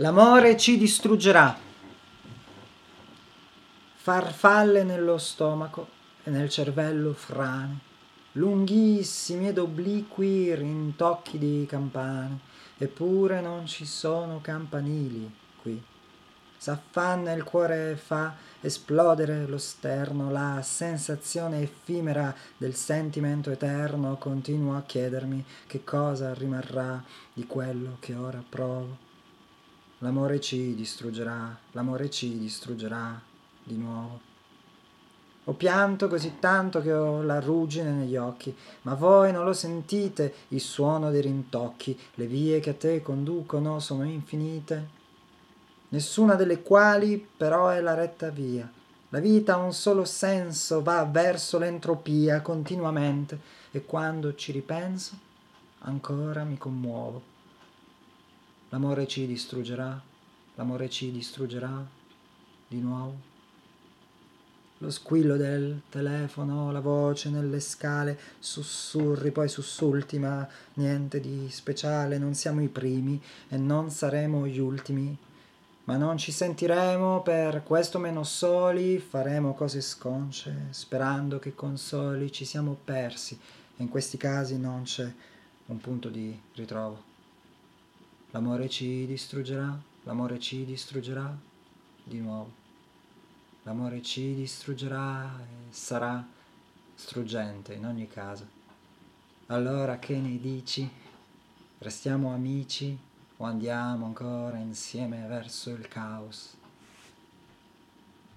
L'amore ci distruggerà. Farfalle nello stomaco e nel cervello frane, lunghissimi ed obliqui rintocchi di campane, eppure non ci sono campanili qui. S'affanna il cuore e fa esplodere lo sterno, la sensazione effimera del sentimento eterno continua a chiedermi che cosa rimarrà di quello che ora provo. L'amore ci distruggerà, l'amore ci distruggerà di nuovo. Ho pianto così tanto che ho la ruggine negli occhi, ma voi non lo sentite il suono dei rintocchi, le vie che a te conducono sono infinite, nessuna delle quali però è la retta via. La vita ha un solo senso, va verso l'entropia continuamente e quando ci ripenso ancora mi commuovo. L'amore ci distruggerà, l'amore ci distruggerà di nuovo. Lo squillo del telefono, la voce nelle scale, sussurri, poi sussulti, ma niente di speciale, non siamo i primi e non saremo gli ultimi, ma non ci sentiremo per questo meno soli, faremo cose sconce, sperando che consoli ci siamo persi e in questi casi non c'è un punto di ritrovo. L'amore ci distruggerà, l'amore ci distruggerà di nuovo. L'amore ci distruggerà e sarà struggente in ogni caso. Allora che ne dici? Restiamo amici o andiamo ancora insieme verso il caos?